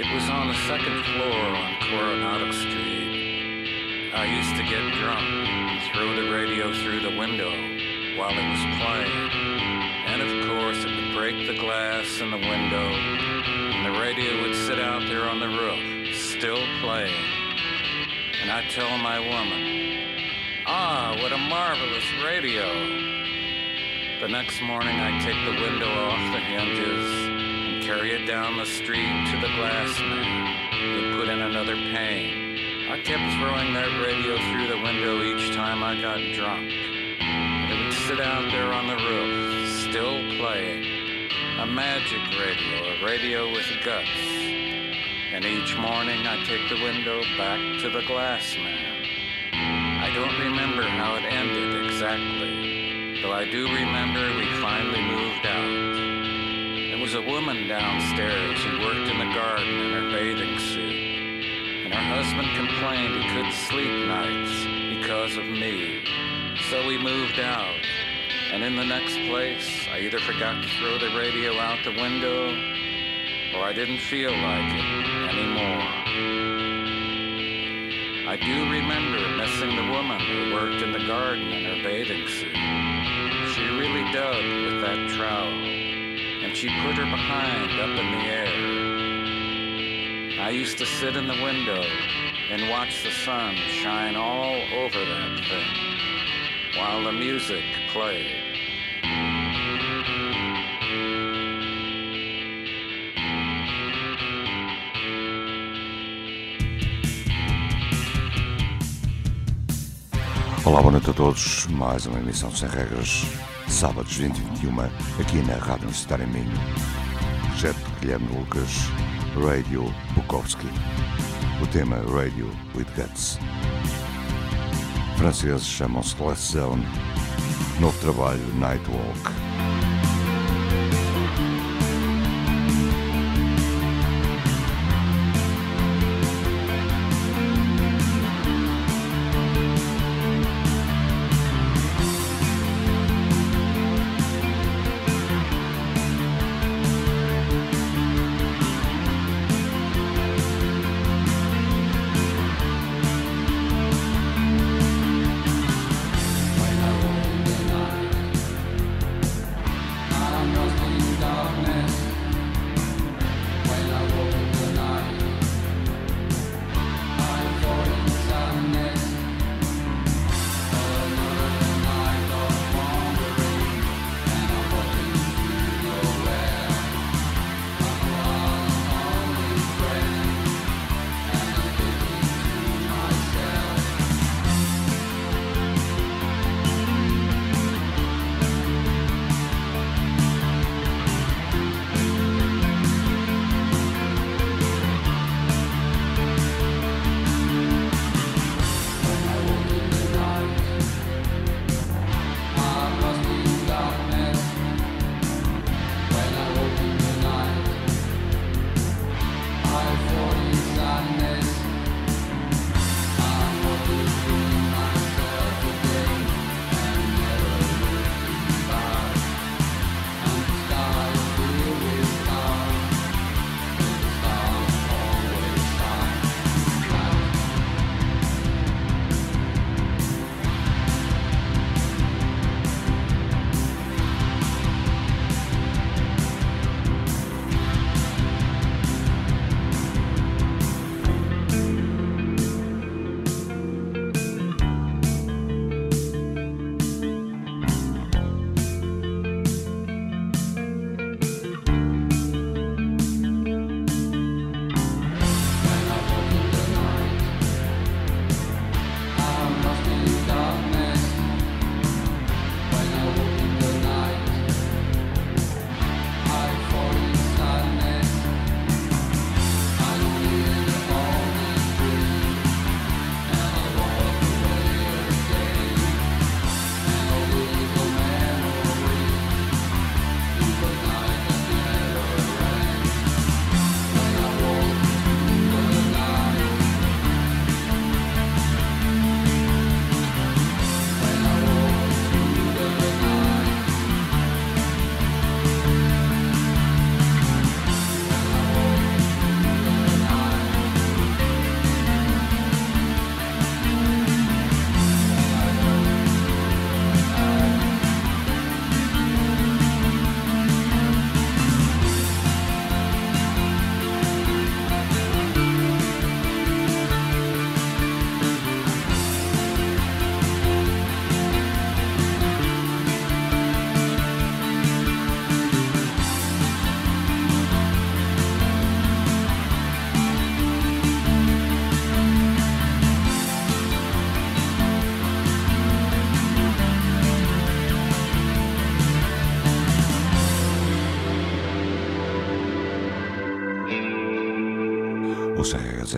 It was on the second floor on Coronado Street. I used to get drunk, and throw the radio through the window while it was playing. And of course, it would break the glass in the window, and the radio would sit out there on the roof, still playing. And I'd tell my woman, Ah, what a marvelous radio. The next morning, I'd take the window off the hinges carry it down the street to the glass man. He'd put in another pane. I kept throwing that radio through the window each time I got drunk. It would sit out there on the roof, still playing. A magic radio, a radio with guts. And each morning I take the window back to the glass man. I don't remember how it ended exactly, though I do remember we finally moved out. Was a woman downstairs who worked in the garden in her bathing suit, and her husband complained he couldn't sleep nights because of me. So we moved out, and in the next place, I either forgot to throw the radio out the window, or I didn't feel like it anymore. I do remember missing the woman who worked in the garden in her bathing suit. She really dug with that trowel, and she put her behind up in the air. I used to sit in the window and watch the sun shine all over that thing while the music played. Olá, boa noite a todos. Mais uma emissão sem regras, sábados 20 e 21, aqui na Rádio Universitária Minho. De Guilherme Lucas, Radio Bukowski. O tema Radio with Guts. Franceses chamam-se Last Zone. Novo trabalho Nightwalk.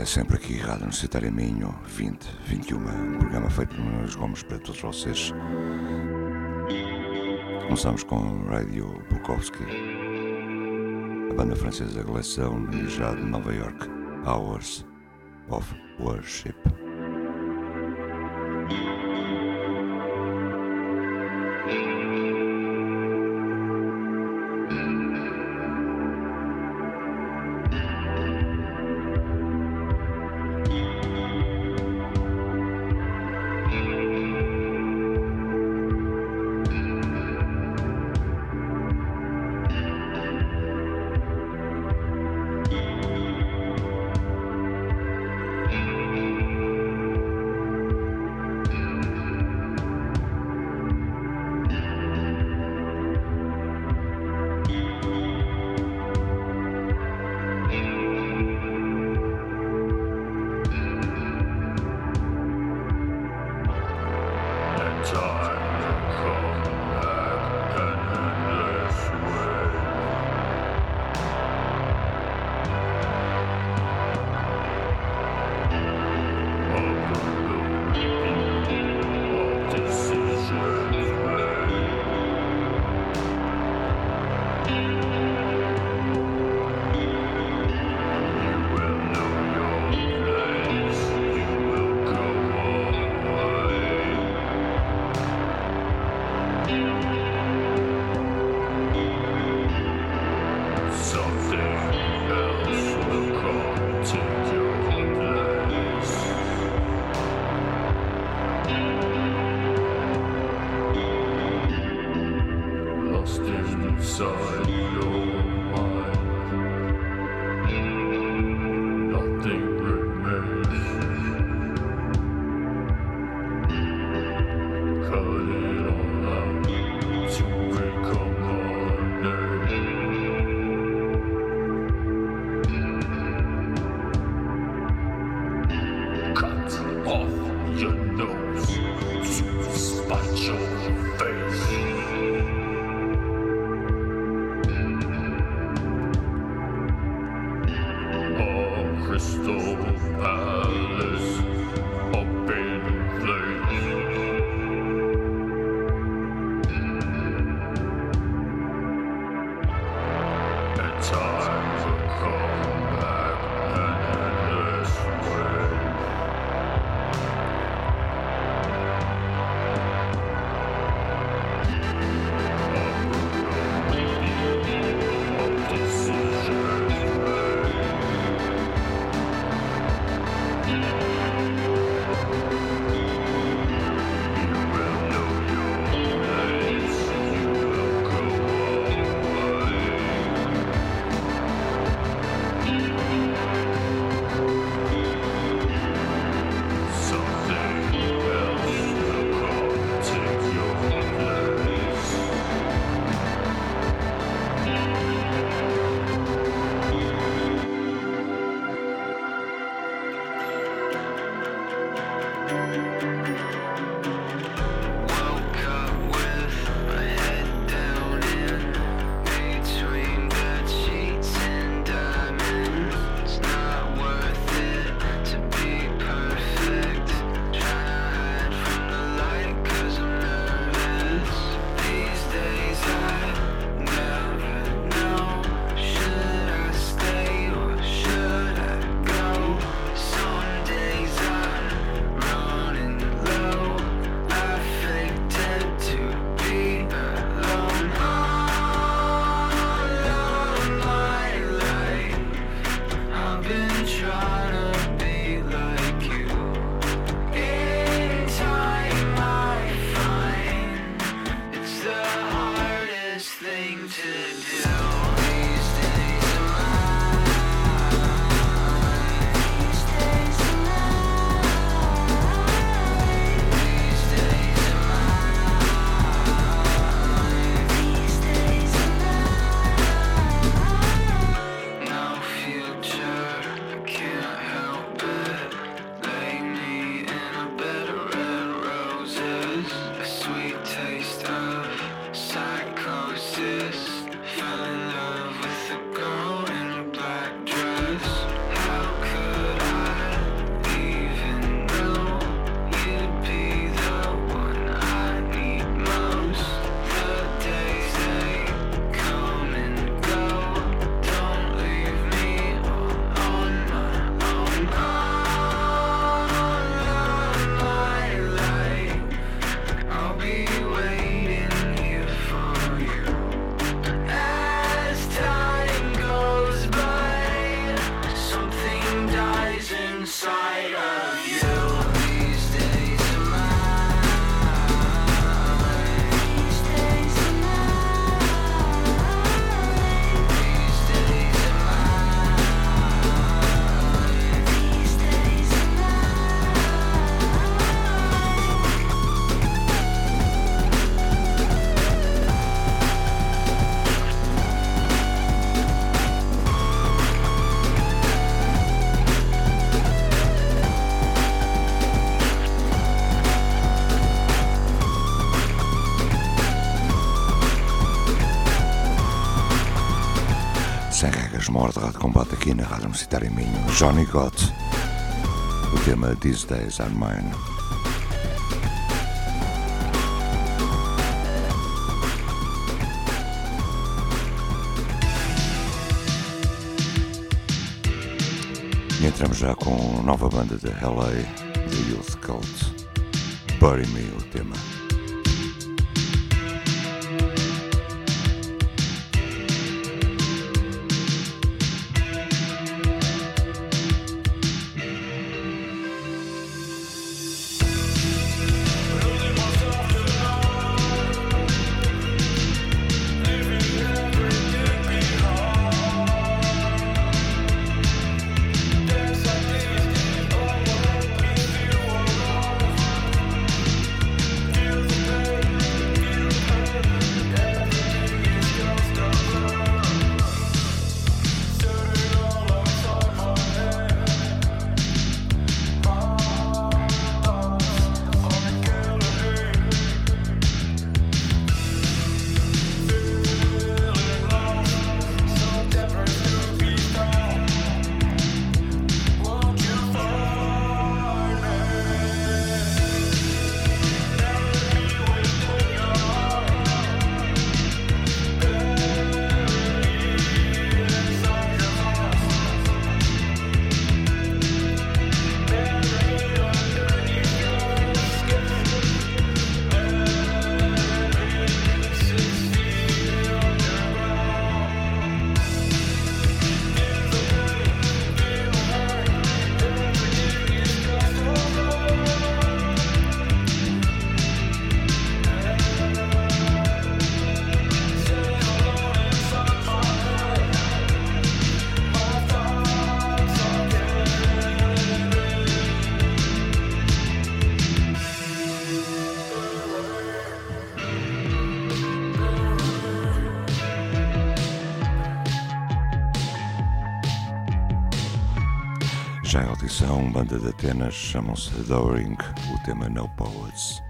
É sempre aqui, Rádio Universitária Minho, 20, 21, um programa feito por Nunes Gomes para todos vocês. Começamos com Radio Bukowski, a banda francesa e já de Nova York, Hours of Worship. Combate aqui na Rádio Universitária Minho. Johnny Gott, o tema These Days Are Mine. E entramos já com nova banda de LA, The Youth Cult. Bury Me, o tema. Audição, banda de Atenas, chamam-se Adoring, o tema No Poets.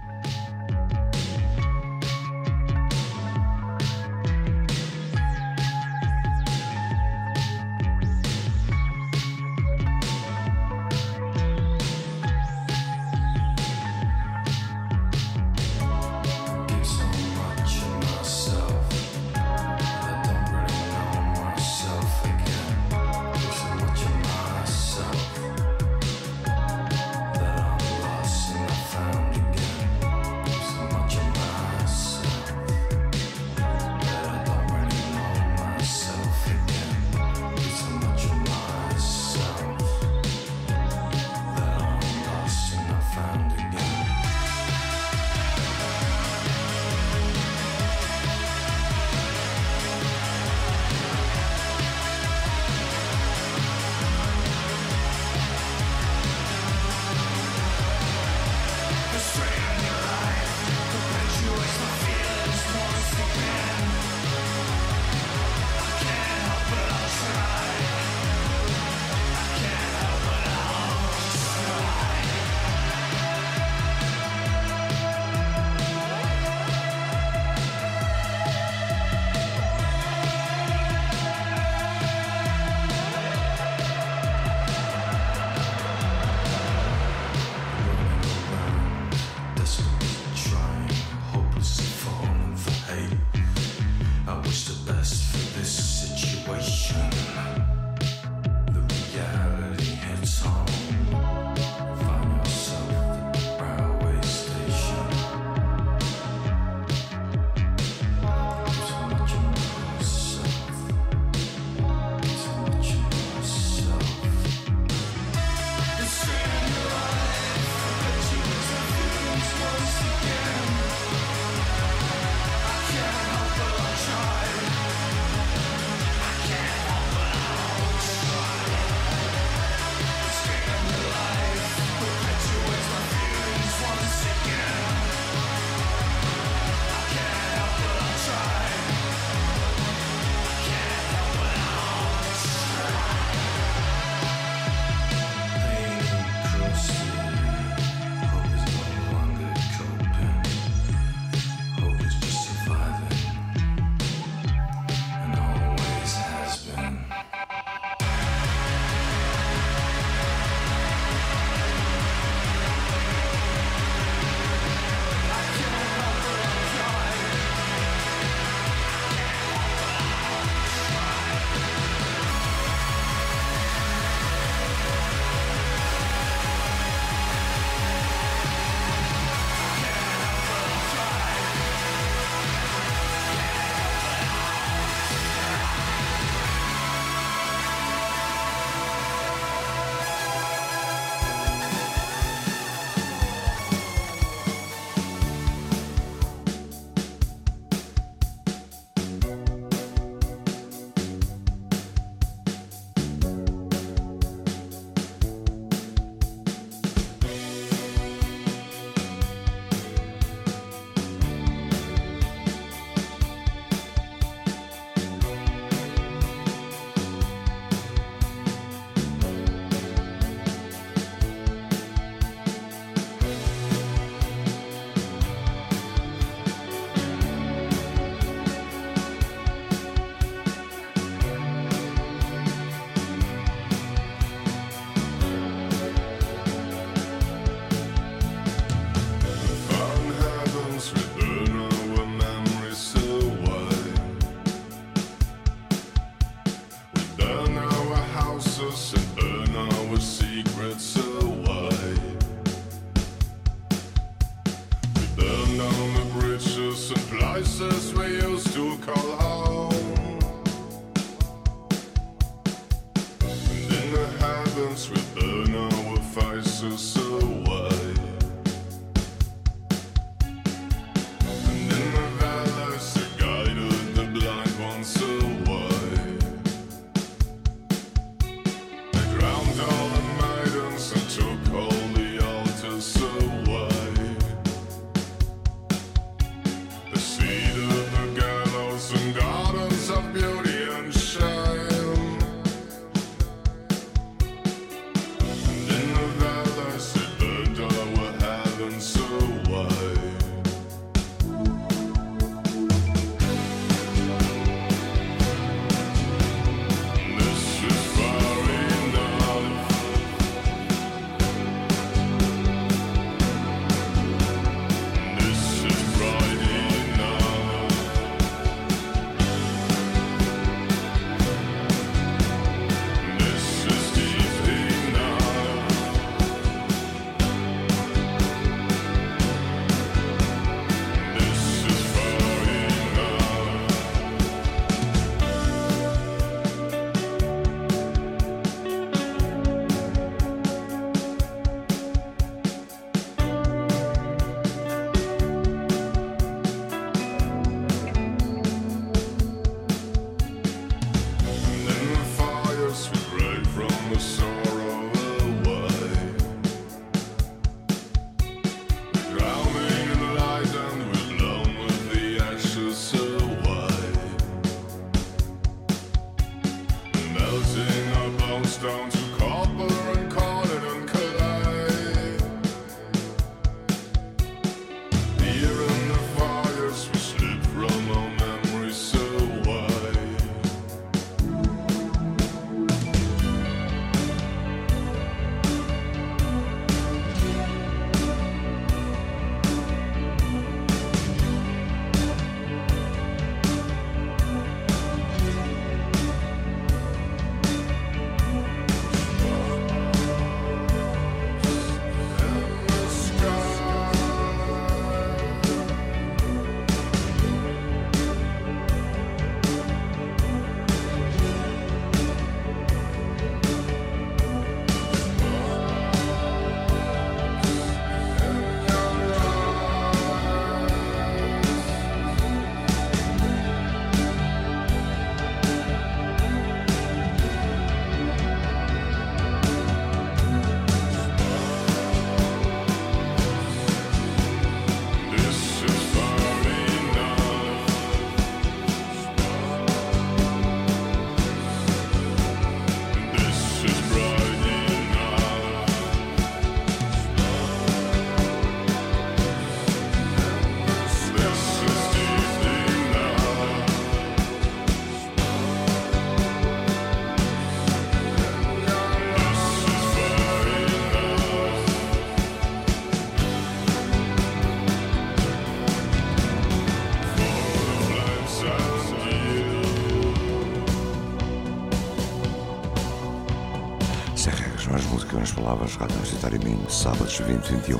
Palavras, Rádio Universitária Minho, sábados 20 21.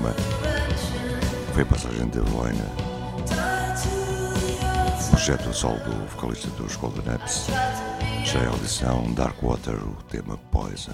Foi a passagem de Evelina. Projeto solo do vocalista dos Golden Apps. Já é a audição Dark Water, o tema Poison.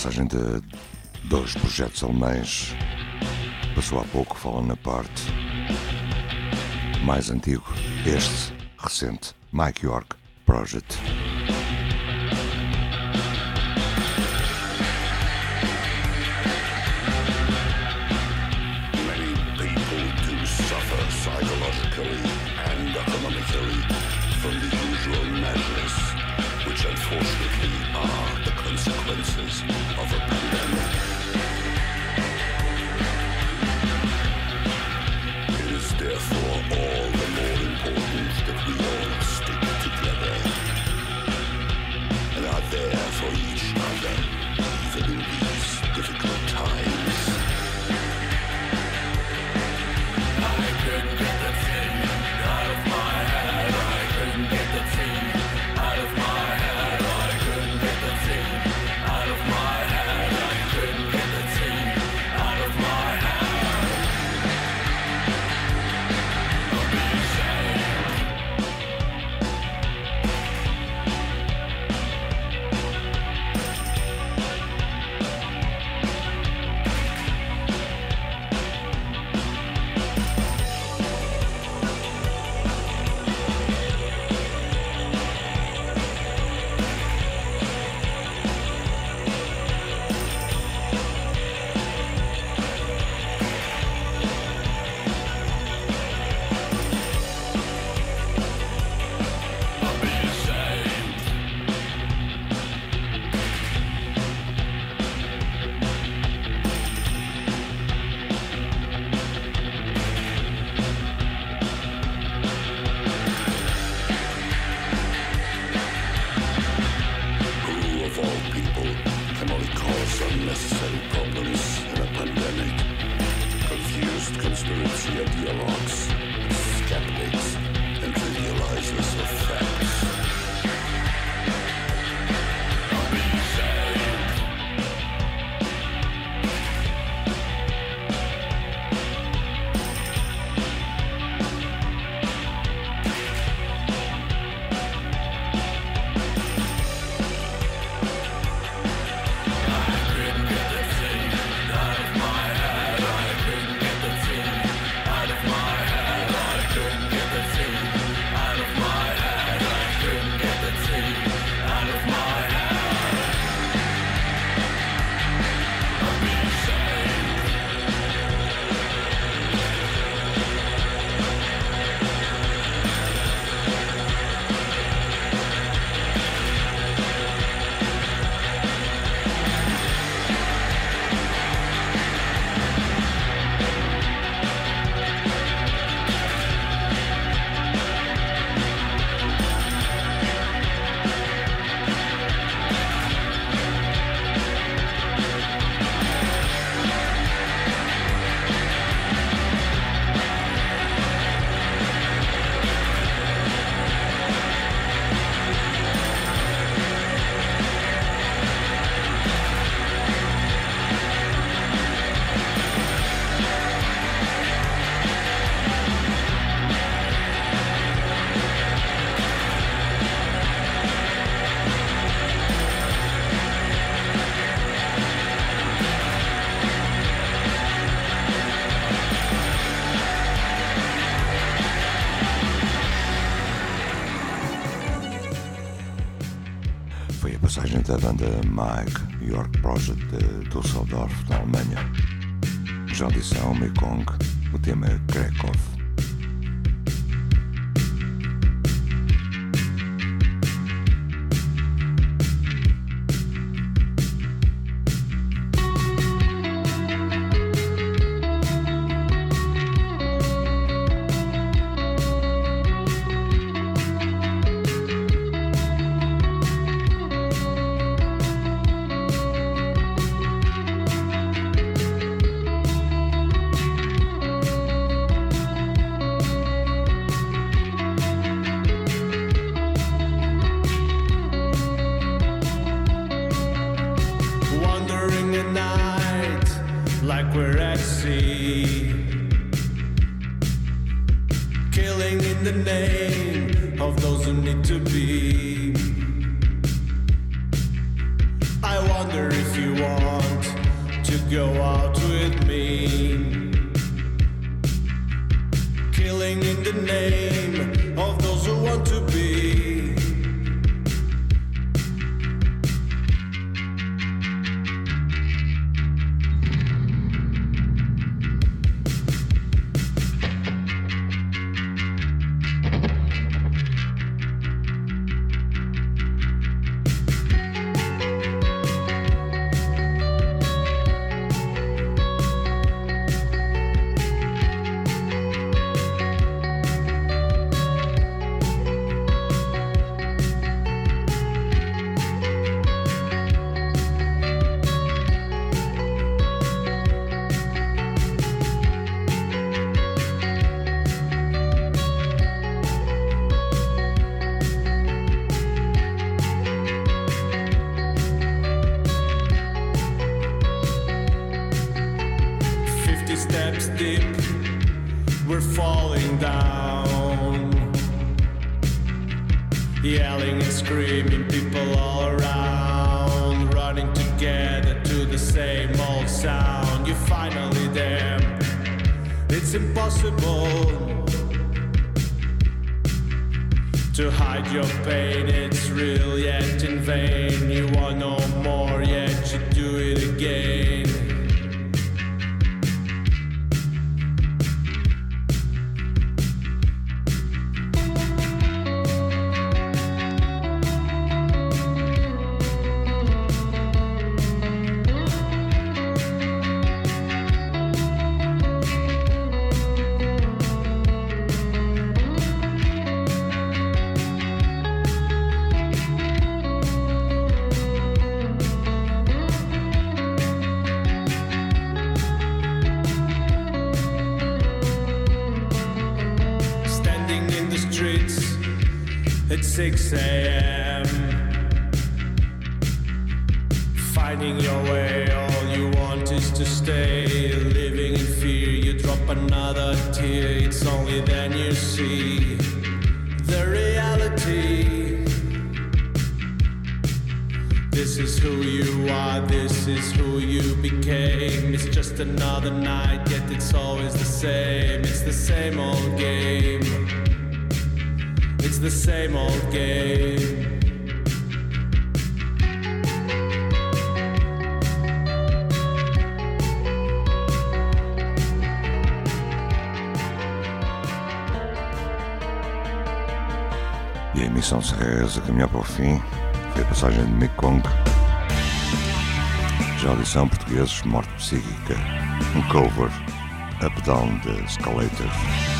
Passagem de dois projetos alemães. Passou há pouco, falando na parte mais antigo, este recente, Mike York Project. Da banda Mike York Project de Düsseldorf, na Alemanha. Já audição Mekong, o tema Krakow. like we're at sea. Killing in the name of those who need to be. I wonder if you want to go out with me. Killing in the name. 6 a.m. edição se a caminhar para o fim foi a passagem de Mekong. Já lhe são portugueses Morte Psíquica, um cover up-down de Escalator.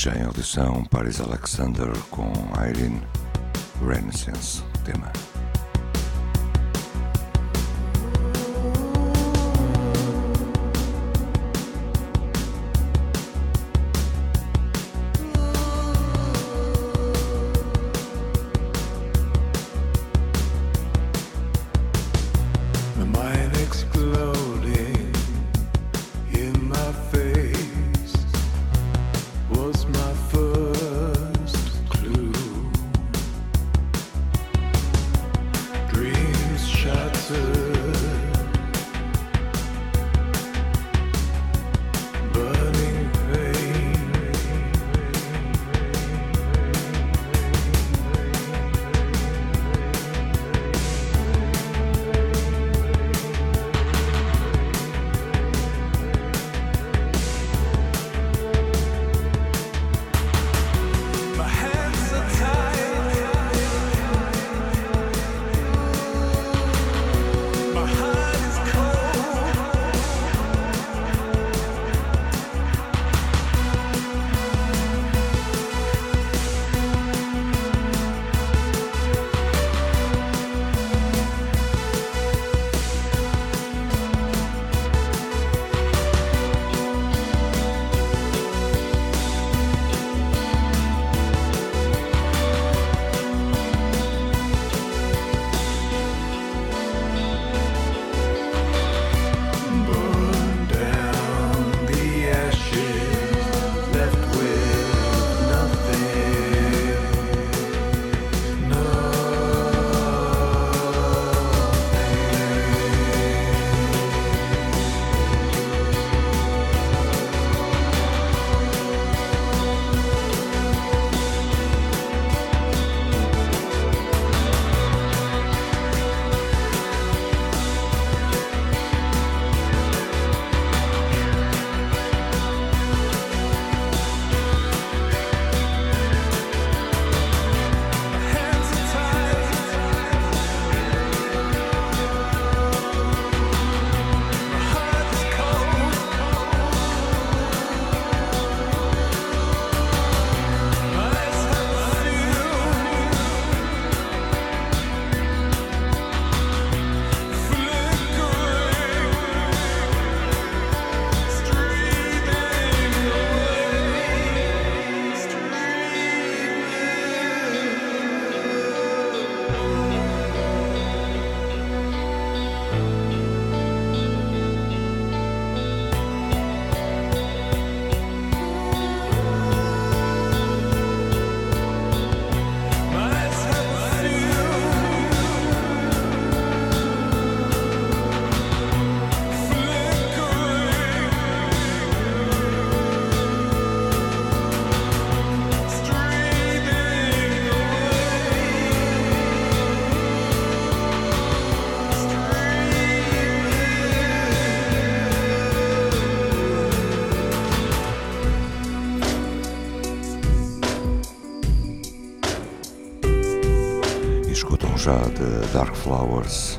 já em audição Paris Alexander com Irene Renaissance, tema. Flowers.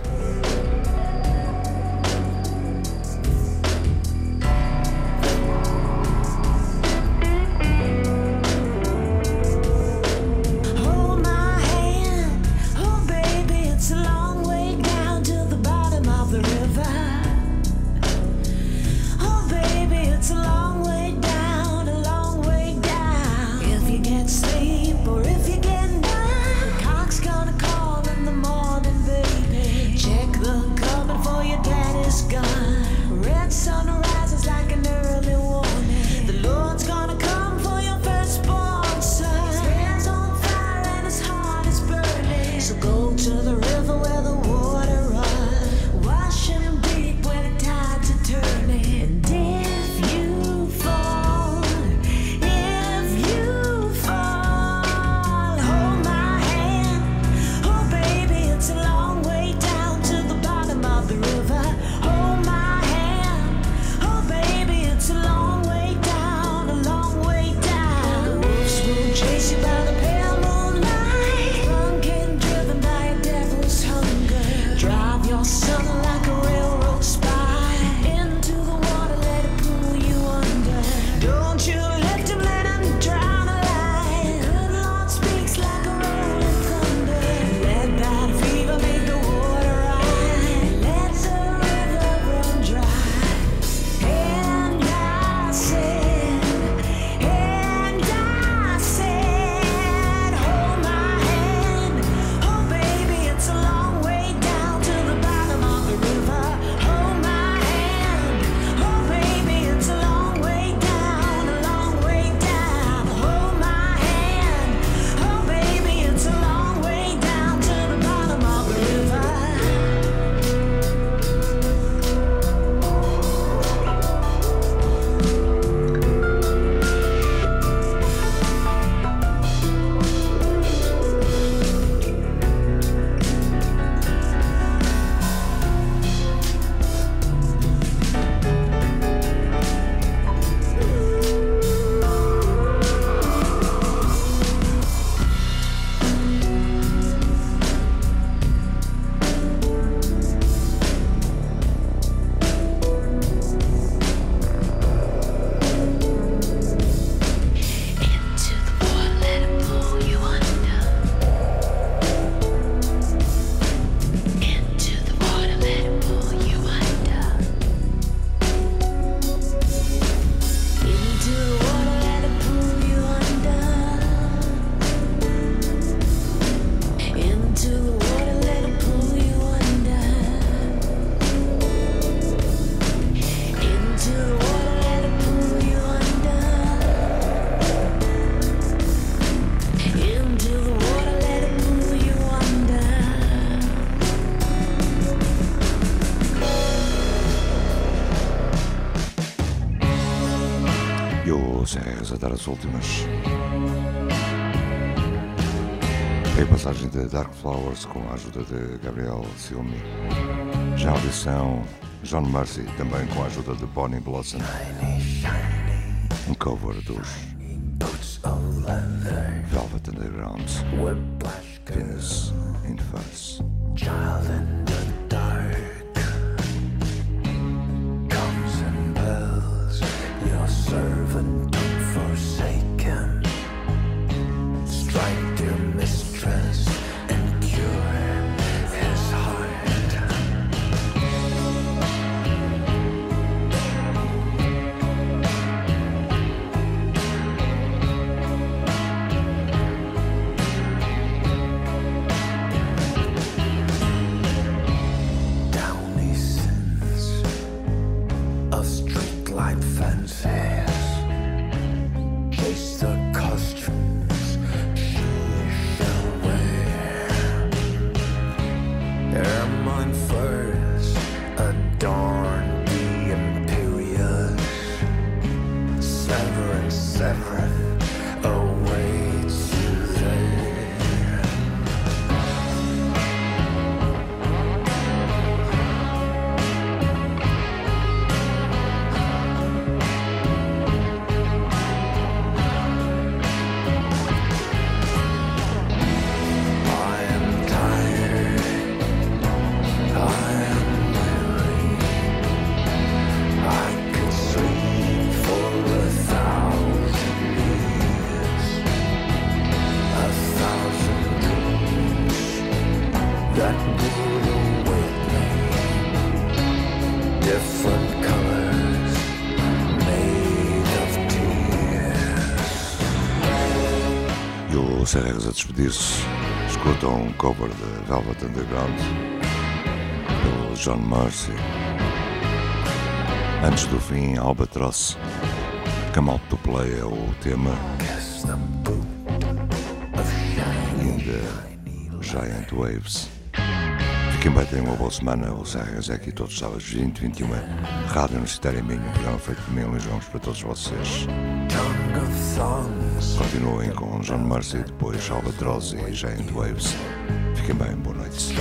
As últimas. A passagem de Dark Flowers com a ajuda de Gabriel Silmi. Já a audição John Mercy, também com a ajuda de Bonnie Blossom. Um cover dos Velvet Underground. A despedir-se. Escutam um cover de Velvet Underground pelo John Mercy. Antes do fim, Albatross. Come Out to Play é o tema. In the Giant Waves. Fiquem bem, tenham uma boa semana. O Serras é aqui todos os sábados 20, 21. Rádio Universitária Minho, programa feito por mim, Luís Gomes, para todos vocês. Continuem com John Mercy, depois Albatross e Giant Waves. Fiquem bem, boa noite.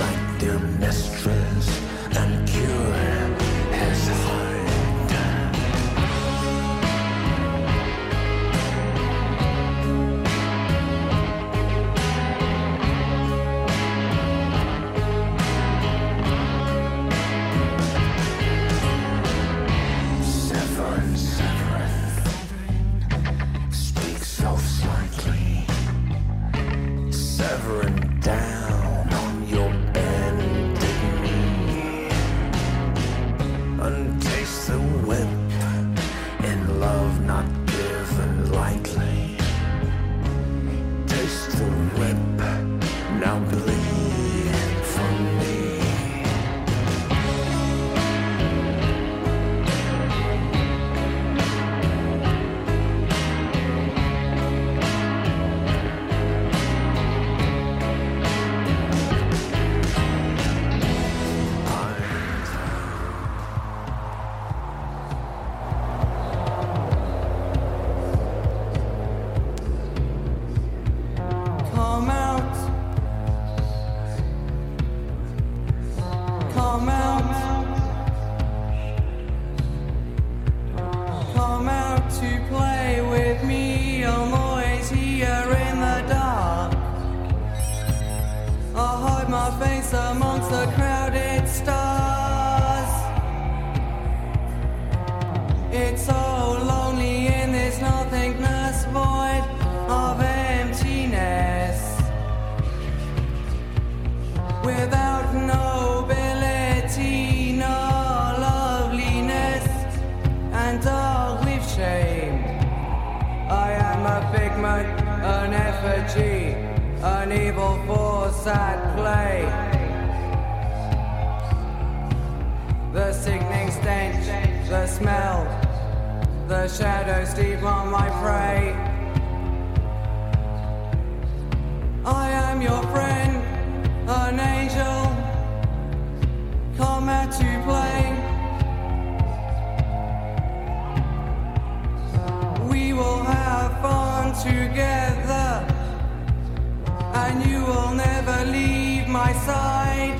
my side.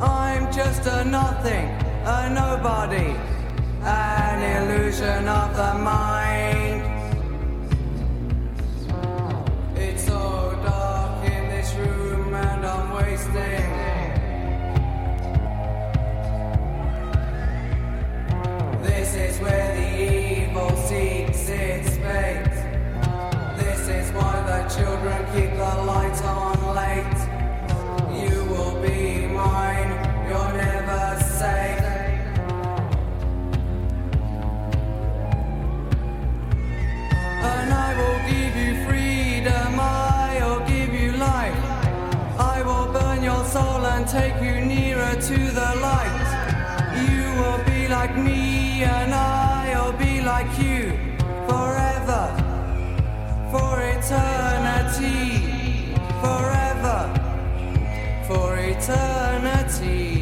I'm just a nothing, a nobody, an illusion of the mind. It's so dark in this room and I'm wasting. This is where the evil seeks its fate. This is why the children keep the lights on. and take you nearer to the light. You will be like me, and I'll be like you forever, for eternity, forever, for eternity.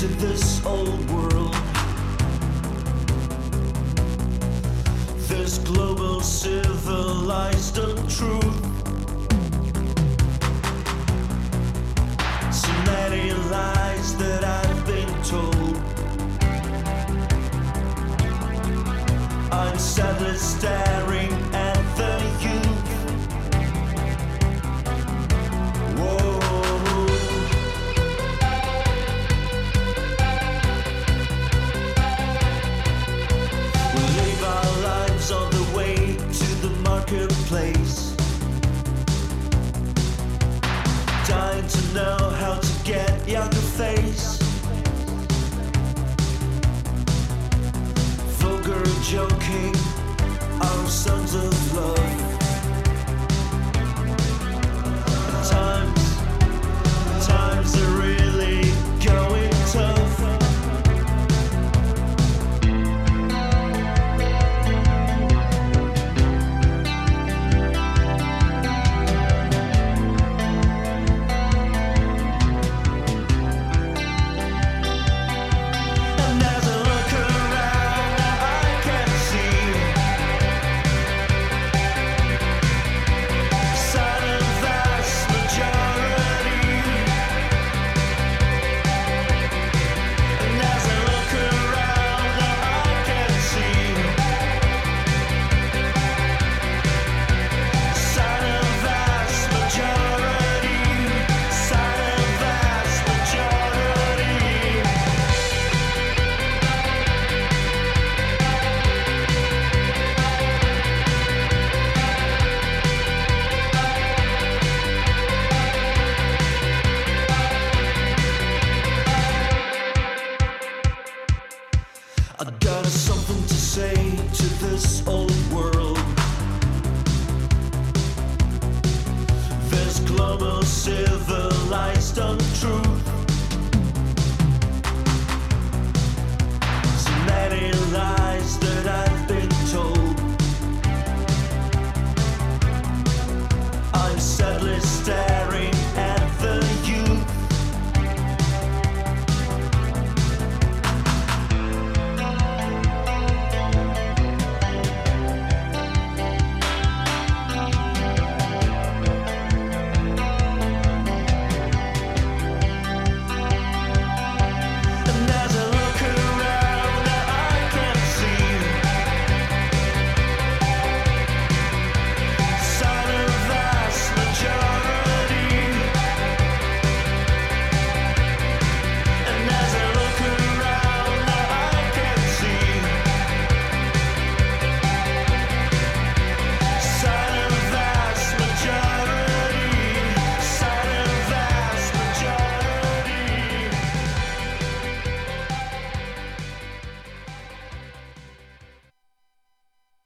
To this old world. This global civilized untruth.